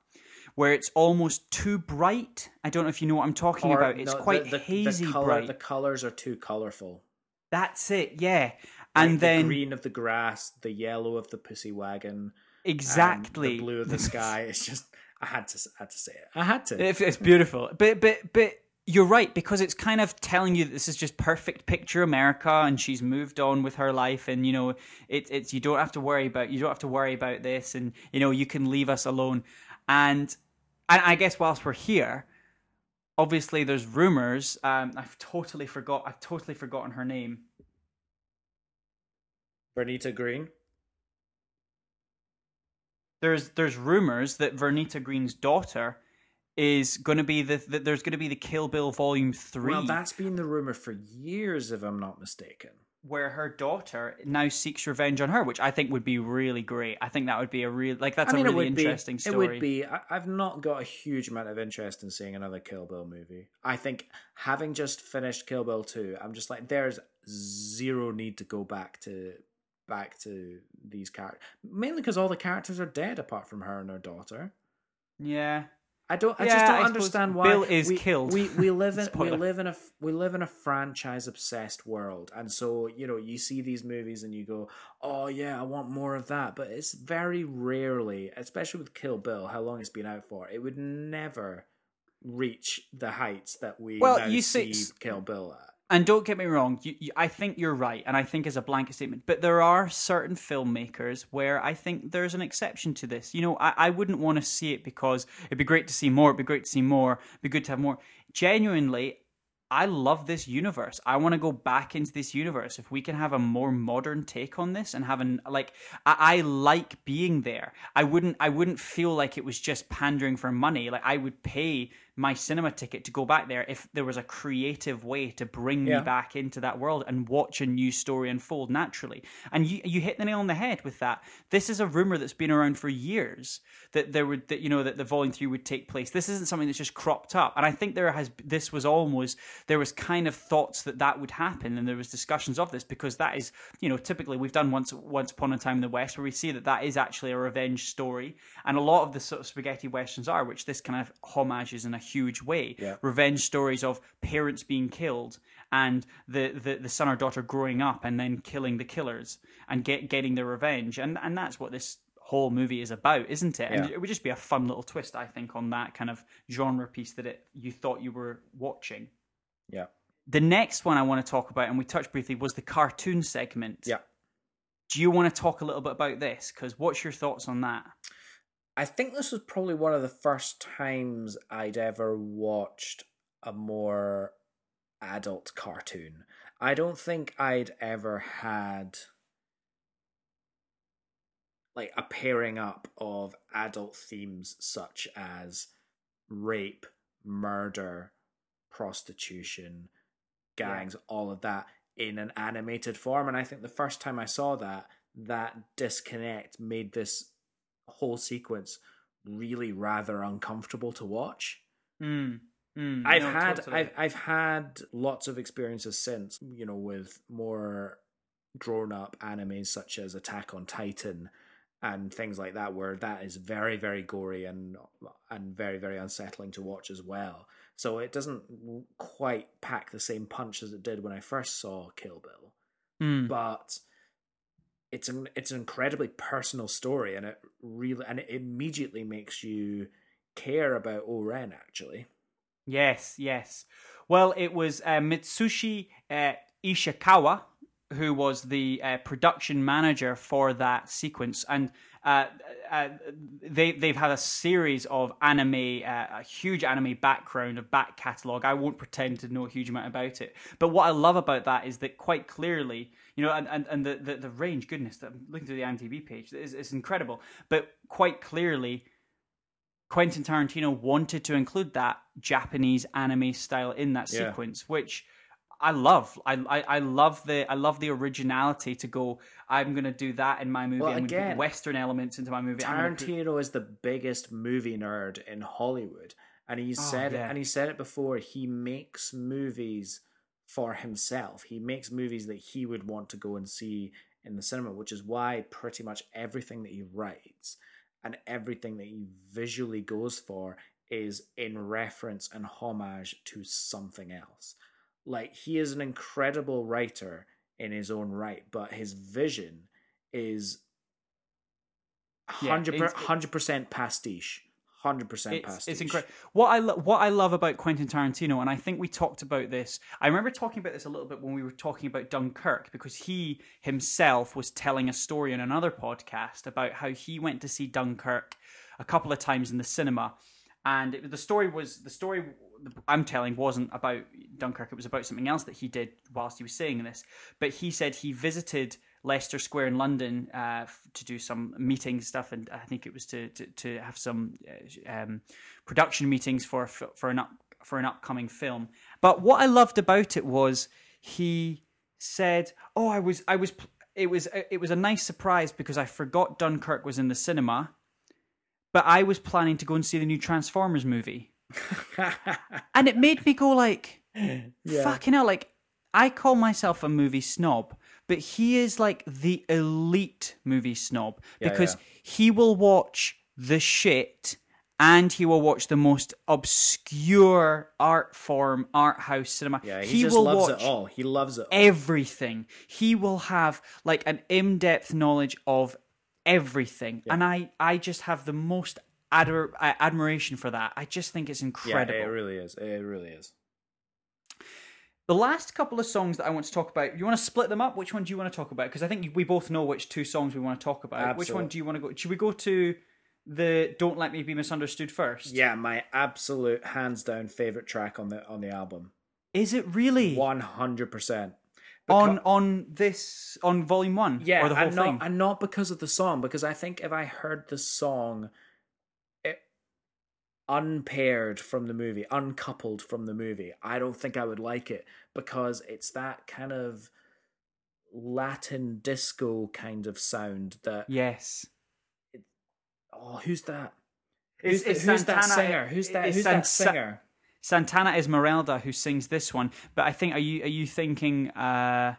where it's almost too bright. I don't know if you know what I'm talking Or, about. It's no, quite the, the, hazy the color, bright. The colors are too colorful. That's it, yeah. Like And the then green of the grass, the yellow of the pussy wagon, um, exactly and the blue of the [laughs] sky. It's just I had to I had to say it. I had to. It's, it's beautiful, but but but you're right because it's kind of telling you that this is just perfect picture America, and she's moved on with her life, and you know it, it's you don't have to worry about you don't have to worry about this, and you know you can leave us alone, and and I guess whilst we're here, obviously there's rumors. Um, I've totally forgot. I've totally forgotten her name. Vernita Green. There's there's rumors that Vernita Green's daughter is going to be the that there's going to be the Kill Bill Volume Three. Well, that's been the rumor for years, if I'm not mistaken. Where her daughter now seeks revenge on her, which I think would be really great. I think that would be a real like that's I mean, a really interesting be. story. It would be. I, I've not got a huge amount of interest in seeing another Kill Bill movie. I think having just finished Kill Bill two, I'm just like, there's zero need to go back to back to these characters. Mainly because all the characters are dead apart from her and her daughter. Yeah, I don't. I Yeah, just don't I understand why Bill is we, killed. We we [laughs] live in we live in a we live in a franchise obsessed world, and so you know you see these movies and you go, oh yeah, I want more of that. But it's very rarely, especially with Kill Bill, how long it's been out for, it would never reach the heights that we Well, you see say- Kill Bill at. And don't get me wrong. You, you, I think you're right, and I think as a blanket statement. But there are certain filmmakers where I think there's an exception to this. You know, I, I wouldn't want to see it because it'd be great to see more. It'd be great to see more. It'd be good to have more. Genuinely, I love this universe. I want to go back into this universe. If we can have a more modern take on this and have an like, I, I like being there. I wouldn't. I wouldn't feel like it was just pandering for money. Like I would pay my cinema ticket to go back there if there was a creative way to bring Yeah. me back into that world and watch a new story unfold naturally. And you you hit the nail on the head with that. This is a rumor that's been around for years that there would that you know that the volume three would take place. This isn't something that's just cropped up. And I think there has this was almost there was kind of thoughts that that would happen and there was discussions of this because that is you know typically we've done once once upon a time in the west where we see that that is actually a revenge story and a lot of the sort of spaghetti westerns are which this kind of homages in a huge way. Yeah. revenge stories of parents being killed and the, the, the son or daughter growing up and then killing the killers and get getting their revenge. And and that's what this whole movie is about isn't it? And Yeah. it would just be a fun little twist i think on that kind of genre piece that it you thought you were watching. Yeah, the next one i want to talk about and we touched briefly was the cartoon segment. Yeah. do you want to talk a little bit about this? Because what's your thoughts on that I think this was probably one of the first times I'd ever watched a more adult cartoon. I don't think I'd ever had like a pairing up of adult themes such as rape, murder, prostitution, gangs, all of that in an animated form. And I think the first time I saw that, that disconnect made this whole sequence really rather uncomfortable to watch. mm, mm, I've no, had totally. I've I've had lots of experiences since, you know, with more drawn up animes such as Attack on Titan and things like that where that is very very gory and and very very unsettling to watch as well. So it doesn't quite pack the same punch as it did when I first saw Kill Bill Mm. but it's an it's an incredibly personal story and it really and it immediately makes you care about O-Ren actually. Yes, yes. Well, it was uh, Mitsuhisa uh, Ishikawa who was the uh, production manager for that sequence, and uh, uh, they they've had a series of anime, uh, a huge anime background, a back catalog. I won't pretend to know a huge amount about it, but what I love about that is that quite clearly, you know, and and, and the, the the range, goodness, I'm looking through the IMDb page, is is incredible, but quite clearly. Quentin Tarantino wanted to include that Japanese anime style in that Yeah. sequence, which I love. I, I I love the I love the originality to go. I'm going to do that in my movie. Well, I'm again, put Western elements into my movie. I'm put- Tarantino is the biggest movie nerd in Hollywood, and he oh, said Oh, yeah. and he said it before. He makes movies for himself. He makes movies that he would want to go and see in the cinema, which is why pretty much everything that he writes and everything that he visually goes for is in reference and homage to something else. Like he is an incredible writer in his own right, but his vision is Yeah, hundred it's- hundred percent pastiche. Hundred percent It's, pastiche. it's incredible. What I lo- what I love about Quentin Tarantino, and I think we talked about this. I remember talking about this a little bit when we were talking about Dunkirk, because he himself was telling a story in another podcast about how he went to see Dunkirk a couple of times in the cinema, and it, the story was the story I'm telling wasn't about Dunkirk. It was about something else that he did whilst he was saying this. But he said he visited Leicester Square in London uh, to do some meeting stuff, and I think it was to to, to have some uh, um, production meetings for for an up, for an upcoming film. But what I loved about it was he said, "Oh, I was I was it was it was a nice surprise because I forgot Dunkirk was in the cinema, but I was planning to go and see the new Transformers movie." [laughs] and it made me go like fucking hell like i call myself a movie snob but he is like the elite movie snob Yeah, because yeah. he will watch the shit and he will watch the most obscure art form art house cinema yeah, he, just will loves watch it all. He loves it all. everything he will have like an in-depth knowledge of everything and i i just have the most ador- admiration for that i just think it's yeah, incredible it really is. It really is. The last couple of songs that I want to talk about, you want to split them up? Which one do you want to talk about? Because I think we both know which two songs we want to talk about. Which one do you want to go? Should we go to the "Don't Let Me Be Misunderstood" first? Yeah, my absolute hands down favorite track on the on the album. Is it really One hundred percent. on on this on Volume One? Yeah, or the whole and not thing? and not because of the song, because I think if I heard the song unpaired from the movie, uncoupled from the movie, I don't think I would like it because it's that kind of Latin disco kind of sound that Yes. oh who's that? It's- Who's, it's who's that singer? Who's that who's San- that singer? Santana Esmeralda who sings this one, but I think are you are you thinking uh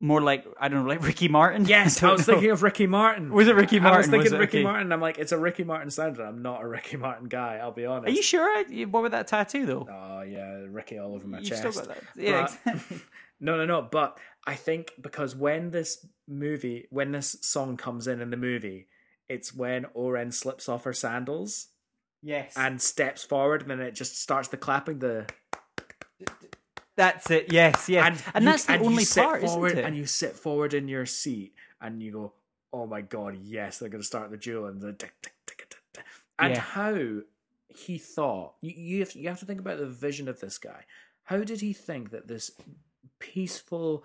more like I don't know like Ricky Martin? [laughs] Yes, I don't was know. thinking of Ricky Martin. [laughs] Was it Ricky Martin? I was thinking was Ricky okay. Martin. I'm like, it's a Ricky Martin sound, and I'm not a Ricky Martin guy. I'll be honest. Are you sure? What with that tattoo though? Oh yeah, Ricky all over my You've chest. still got that. Yeah, But- [laughs] exactly. no, no, no. But I think because when this movie, when this song comes in in the movie, it's when O-Ren slips off her sandals Yes. and steps forward, and then it just starts the clapping. The That's it. Yes, yes. and And, you- that's the and only part, forward, isn't it? And you sit forward in your seat, and you go, "Oh my god, yes, they're going to start the duel." And the tick, tick, tick, tick, tick. and Yeah. how he thought you you have, you have to think about the vision of this guy. How did he think that this peaceful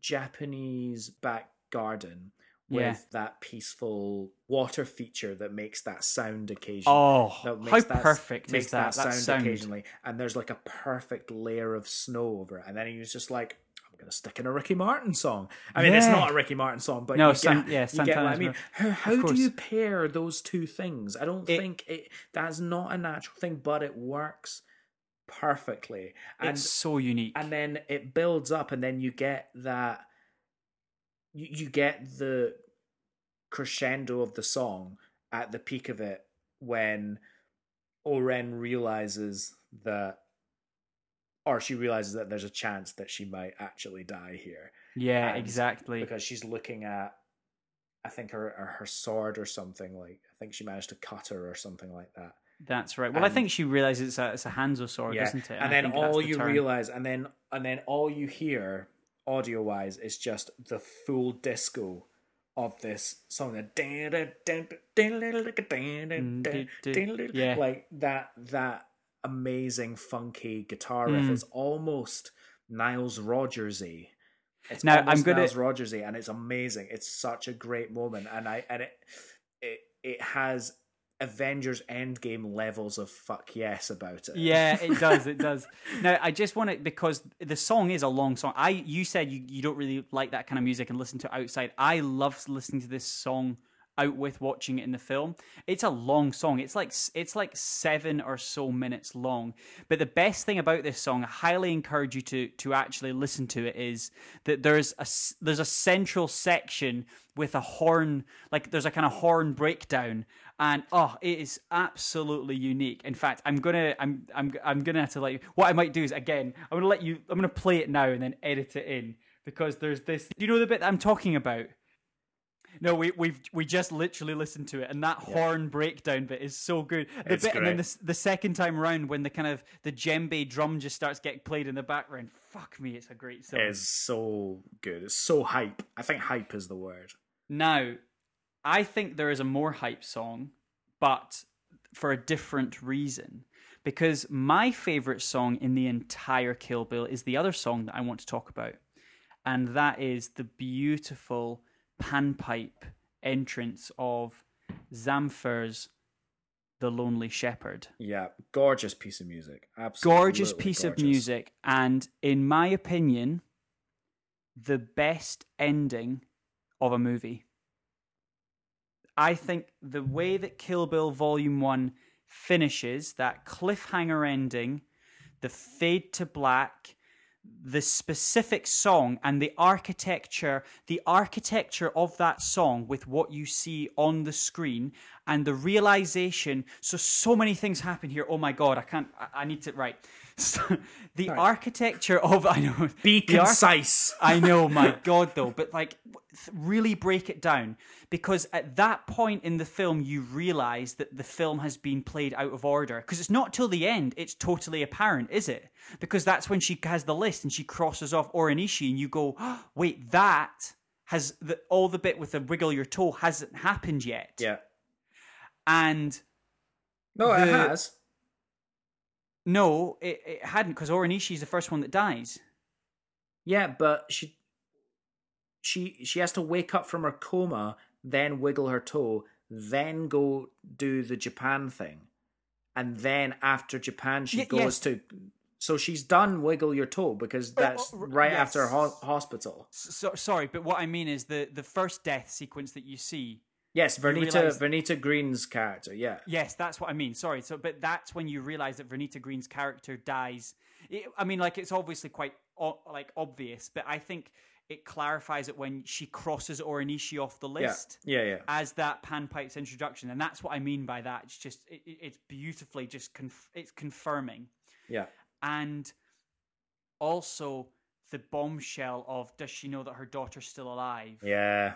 Japanese back garden with Yeah. that peaceful water feature that makes that sound occasionally? oh, that how that, perfect makes is that? that, That sound, sound. occasionally, and there's like a perfect layer of snow over it, and then he was just like, "I'm gonna stick in a Ricky Martin song." I mean, it's not a Ricky Martin song, but No, you San- get, yeah, you get what I mean. How, how do you pair those two things? I don't It- think it that's not a natural thing, but it works perfectly, and It's so unique. and then it builds up, and then you get that you, you get the crescendo of the song at the peak of it when O-Ren realizes that or she realizes that there's a chance that she might actually die here yeah, and exactly. because she's looking at I think her her- her sword or something like I think she managed to cut her or something like that. That's right. Well, I think she realizes it's a, it's a Hanzo sword, yeah, isn't it? and I then all the you turn. realize, and then and then all you hear audio wise it's just the full disco of this song. The Yeah. like that that amazing funky guitar riff Mm. is almost Niles Rodgersy. It's Now, I'm gonna- Niles Rodgersy, and it's amazing. It's such a great moment, and I and it it it has Avengers Endgame levels of fuck yes about it. Yeah, it [laughs] does. It does. Now, I just want it because the song is a long song. I you said you, you don't really like that kind of music and listen to it outside. I love listening to this song out with watching it in the film. It's a long song. It's like it's like seven or so minutes long. But the best thing about this song, I highly encourage you to to actually listen to it, is that there's a there's a central section with a horn, like there's a kind of horn breakdown, and oh, it is absolutely unique. In fact, I'm gonna I'm I'm I'm gonna have to let you. What I might do is again, I'm gonna let you. I'm gonna play it now and then edit it in because there's this. Do you know the bit that I'm talking about? No, we we've we just literally listened to it, and that yeah. horn breakdown bit is so good. The it's bit, great. and then the, the second time around, when the kind of the djembe drum just starts getting played in the background, fuck me, it's a great song. It's so good. It's so hype. I think hype is the word. Now, I think there is a more hype song, but for a different reason. Because my favorite song in the entire Kill Bill is the other song that I want to talk about, and that is the beautiful panpipe entrance of Zamfir's The Lonely Shepherd. Yeah, gorgeous piece of music. Absolutely. Gorgeous piece gorgeous. of music. And in my opinion, the best ending of a movie. I think the way that Kill Bill Volume 1 finishes, that cliffhanger ending, the fade to black, the specific song and the architecture the architecture of that song with what you see on the screen and the realization so so many things happen here. Oh my god i can't i, I need to write so, [laughs] the right. architecture of i know be concise. I know [laughs] my god though but like really break it down. Because at that point in the film you realize that the film has been played out of order. Because it's not till the end it's totally apparent is it? Because that's when she has the list and she crosses off O-Ren Ishii and you go oh, [gasps] wait that has the, all the bit with the wiggle your toe hasn't happened yet. Yeah. And no the, it has no it, it hadn't because O-Ren Ishii is the first one that dies yeah but she she she has to wake up from her coma, then wiggle her toe, then go do the Japan thing, and then after Japan she y- goes yes. to. So she's done wiggle your toe because that's oh, right yes. after ho- hospital. So, sorry, but what I mean is the the first death sequence that you see. Yes, Vernita realize... Vernita Green's character. Yeah. Yes, that's what I mean. Sorry. So, but that's when you realize that Vernita Green's character dies. It, I mean, like it's obviously quite like obvious, but I think it clarifies it when she crosses O-Ren Ishii off the list. Yeah, yeah, yeah. As that panpipes introduction, and that's what I mean by that. It's just it, it's beautifully just conf- it's confirming. Yeah, and also the bombshell of does she know that her daughter's still alive? Yeah.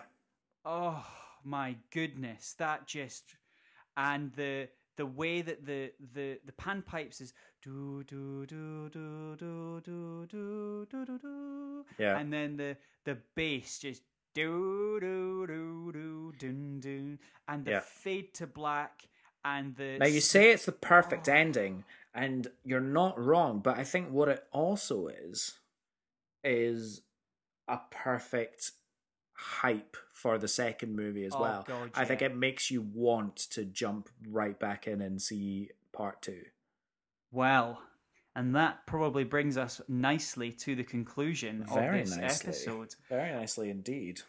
Oh my goodness, that just and the the way that the the the panpipes is do do do do do do do do do do yeah and then the the bass just do do do do dun dun and the yeah. fade to black and the now you say it's the perfect oh. ending and you're not wrong but i think what it also is is a perfect hype for the second movie as oh, well. God, I think it makes you want to jump right back in and see part two. Well, and that probably brings us nicely to the conclusion Very of this nicely. episode. Very nicely indeed.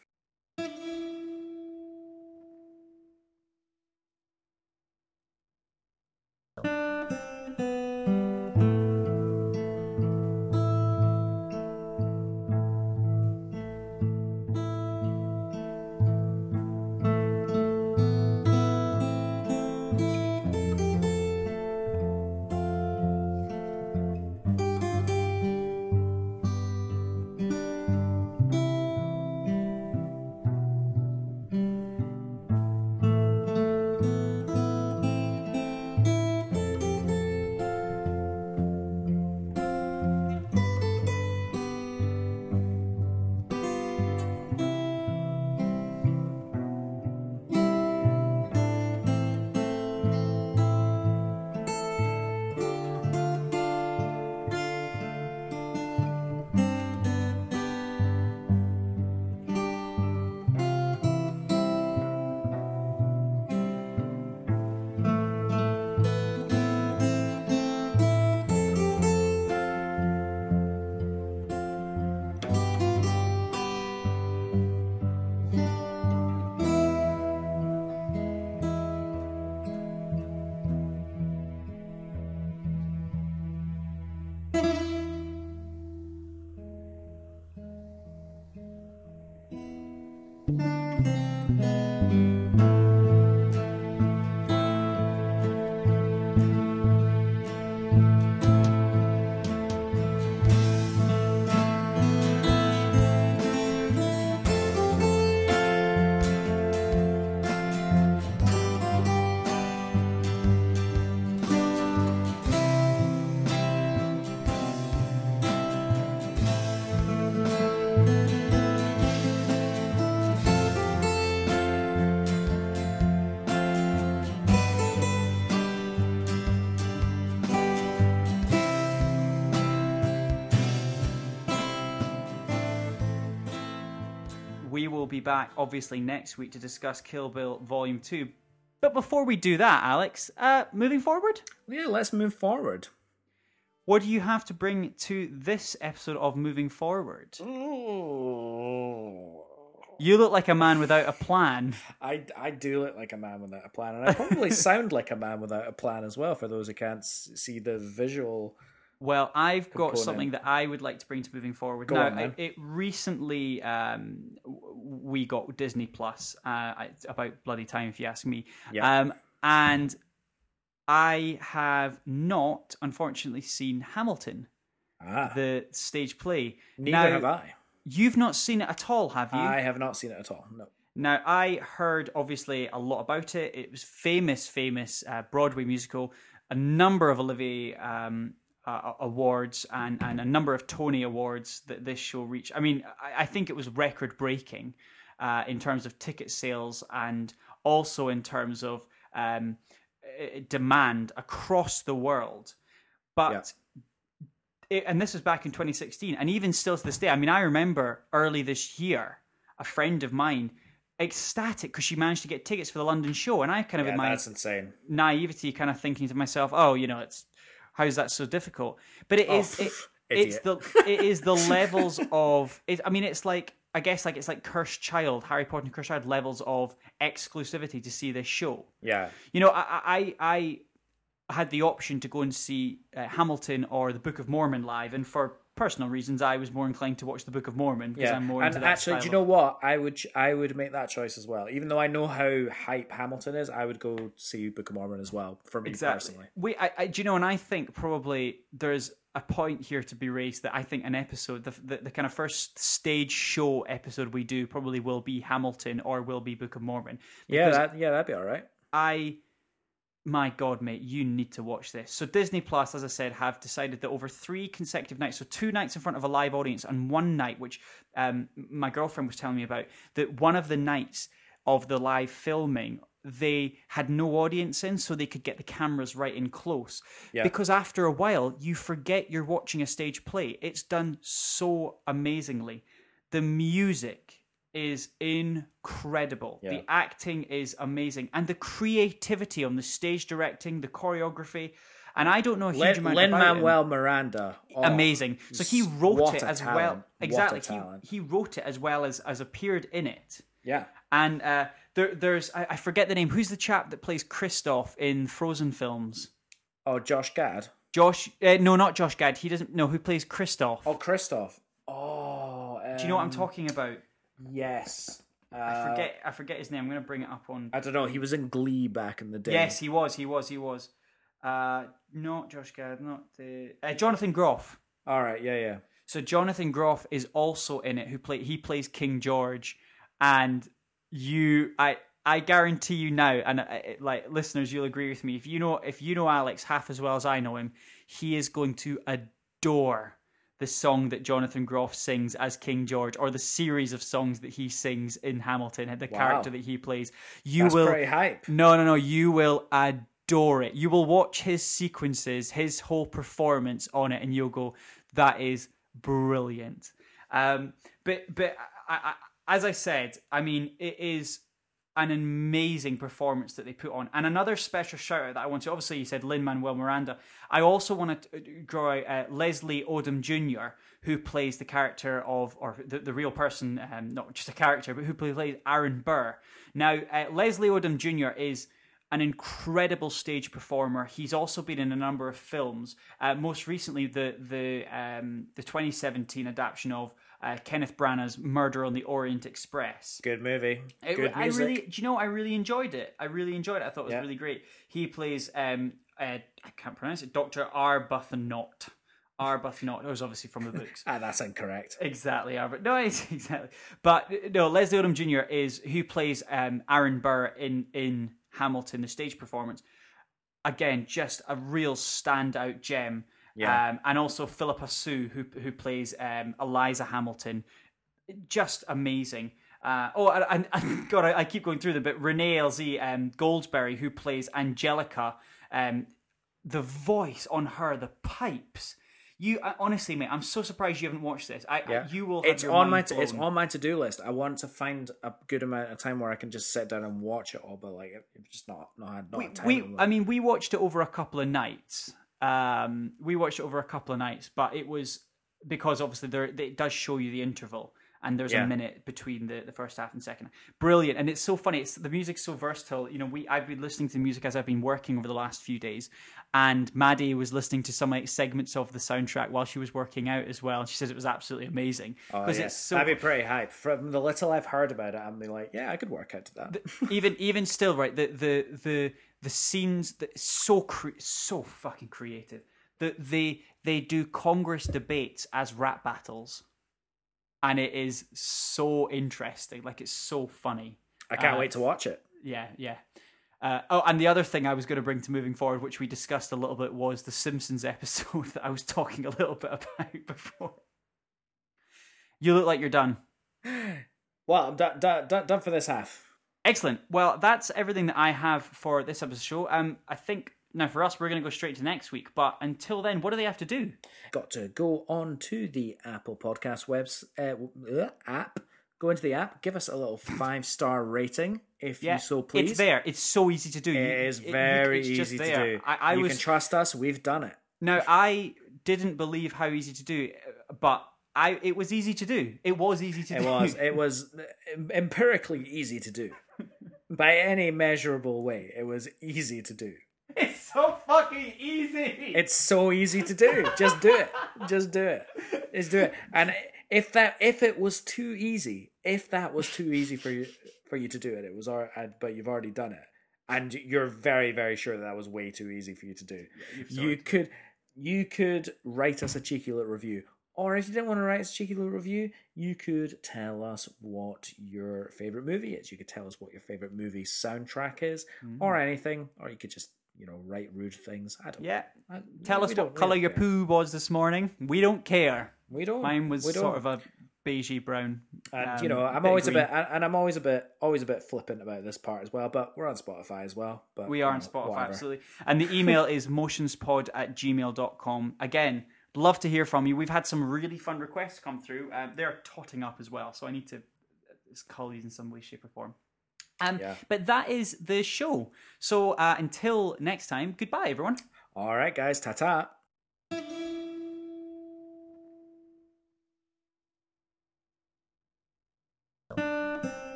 Be back obviously next week to discuss Kill Bill Volume 2. But before we do that, Alex, uh, moving forward, Yeah, let's move forward. what do you have to bring to this episode of Moving Forward? You look like a man without a plan. I, I do look like a man without a plan, and I probably [laughs] sound like a man without a plan as well. For those who can't see the visual, Well, I've got something that I would like to bring to moving forward. Go now, on, it, it recently um, we got Disney Plus. Uh, about bloody time, if you ask me. Yeah. Um, and I have not, unfortunately, seen Hamilton, ah, the stage play. neither now, have I. You've not seen it at all, have you? I have not seen it at all. No. Now, I heard obviously a lot about it. It was famous, famous uh, Broadway musical, a number of Olivier um, uh, awards and, and a number of Tony awards that this show reached. I mean, I, I think it was record breaking uh, in terms of ticket sales and also in terms of um, eh, demand across the world. But it, and this was back in 2016, and even still to this day, I mean, I remember early this year, a friend of mine ecstatic because she managed to get tickets for the London show, and I kind of Yeah, in my that's insane. naivety, kind of thinking to myself, "Oh, you know, it's how's that so difficult?" But it Oh, is, it, it's the it is the levels [laughs] of it. I mean, it's like I guess like it's like Cursed Child, Harry Potter and Cursed Child levels of exclusivity to see this show. Yeah, You know, I I, I had the option to go and see uh, Hamilton or the Book of Mormon live, and for personal reasons, I was more inclined to watch the Book of Mormon because yeah. I'm more and into that actually, do you know what? I would I would make that choice as well. Even though I know how hype Hamilton is, I would go see Book of Mormon as well. For me exactly. personally, We, I, I, do you know? And I think probably there's a point here to be raised that I think an episode, the, the the kind of first stage show episode we do, probably will be Hamilton or will be Book of Mormon. yeah, that yeah, that'd be all right. I, my God, mate, you need to watch this. So Disney Plus, as I said, have decided that over three consecutive nights, so two nights in front of a live audience and one night, which um, my girlfriend was telling me about, that one of the nights of the live filming. They had no audience in, so they could get the cameras right in close. Yeah. Because after a while, you forget you're watching a stage play. It's done so amazingly. The music is incredible. Yeah. The acting is amazing, and the creativity on the stage directing, the choreography, and I don't know a huge amount Lin about him. Manuel Miranda, oh, Amazing. So he wrote it as talent. well. Exactly. He, he wrote it as well as as appeared in it. Yeah, And uh, there, there's I, I forget the name. Who's the chap that plays Kristoff in Frozen films? oh Josh Gad, Josh? Uh, no, not Josh Gad. He doesn't know who plays Kristoff. oh Kristoff. Oh, Do you know what I'm um, talking about? Yes, I Uh, forget. I forget his name. I'm going to bring it up on. I don't know. He was in Glee back in the day. Yes, he was. He was. He was. Uh, not Josh Gad. Not the uh, Jonathan Groff. All right. Yeah. Yeah. So Jonathan Groff is also in it. Who play? He plays King George, and you, I, I guarantee you now, and uh, it- like listeners, you'll agree with me. If you know, if you know Alex half as well as I know him, he is going to adore the song that Jonathan Groff sings as King George, or the series of songs that he sings in Hamilton, the Wow. character that he plays. You That's will pretty hype. no, no, no. You will adore it. You will watch his sequences, his whole performance on it, and you'll go, "That is brilliant." Um, but but I, I, as I said, I mean, it is an amazing performance that they put on. And another special shout out that I want to obviously you said Lin Manuel Miranda. I also want to draw out uh, Leslie Odom Jr., who plays the character of, or the, the real person, um, not just a character, but who plays Aaron Burr. Now, uh, Leslie Odom Jr. is an incredible stage performer. He's also been in a number of films. Uh, most recently, the the um, the 2017 adaptation of uh, Kenneth Branagh's Murder on the Orient Express. Good movie. It- Good I really, do you know, I really enjoyed it. I really enjoyed it. I thought it was Yeah. really great. He plays, um, uh, I can't pronounce it, Doctor Arbuthnot. Arbuthnot. It was obviously from the [laughs] books. Ah, that's incorrect. Exactly, Arbut. No, [laughs] exactly. But no, Leslie Odom Jr. is who plays um, Aaron Burr in in Hamilton, the stage performance. Again, just a real standout gem. Yeah. Um, and also Phillipa Soo, who who plays um, Eliza Hamilton, just amazing. Uh, oh, and, and [laughs] God, I, I keep going through them, but Renee Elise um, Goldsberry, who plays Angelica, um, the voice on her, the pipes, You uh, honestly, mate, I'm so surprised you haven't watched this. I, Yeah. I you will. It's on my mind t- it's on my to do list. I want to find a good amount of time where I can just sit down and watch it all, but like I've just not not not we, time. we at the moment. I mean, we watched it over a couple of nights. Um, we watched it over a couple of nights, but it was because obviously there it does show you the interval, and there's Yeah. a minute between the, the first half and second. Brilliant, and it's so funny. It's the music's so versatile. You know, we I've been listening to the music as I've been working over the last few days, and Maddie was listening to some like segments of the soundtrack while she was working out as well. She says it was absolutely amazing Oh, because yeah. it's so That'd be pretty hype. From the little I've heard about it, I'm be like, yeah, I could work out to that. even even still right the the the the scenes that so cre- so fucking creative that they they do congress debates as rap battles and it is so interesting like it's so funny I can't Uh, wait to watch it. yeah yeah uh, oh, and the other thing I was going to bring to moving forward, which we discussed a little bit, was the Simpsons episode [laughs] that I was talking a little bit about [laughs] before. You look like you're done. Well, I'm done, done, done, done for this half. Excellent. Well, that's everything that I have for this episode show. Um, I think now for us, we're going to go straight to next week. But until then, what do they have to do? Got to go on to the Apple Podcast webs uh, uh, app. Go into the app, give us a little [laughs] five star rating if Yeah, you so please. It's there. It's so easy to do. It is it- you- very it's just easy to do. I, I you was can trust us. We've done it. now. I didn't believe how easy to do, but I it was easy to do. It was easy to It do. was. It [laughs] was empirically easy to do. By any measurable way, it was easy to do. [laughs] it's so fucking easy. It's so easy to do. Just do it. Just do it. Just do it. And if that if it was too easy, if that was too easy for you for you to do it, it was all right, but you've already done it. And you're very very sure that, that was way too easy for you to do. you could you could write us a cheeky little review. Or if you didn't want to write us a cheeky little review, you could tell us what your favorite movie is. You could tell us what your favorite movie soundtrack is, or anything. Or you could just, you know, write rude things. I don't. yeah. I- Tell us what color your care. poo was this morning. We don't care. We don't. Mine was don't. sort of a beigey brown. And you um, know, I'm always a bit, and I'm always a bit, always a bit flippant about this part as well. But we're on Spotify as well. But We you are on Spotify, whatever. absolutely. And the email is motionspod at gmail.com. Again, love to hear from you. We've had some really fun requests come through. Um, they're totting up as well, so I need to uh, cull these in some way, shape, or form. Um, Yeah. But that is the show. So uh, until next time, goodbye, everyone. All right, guys, ta ta.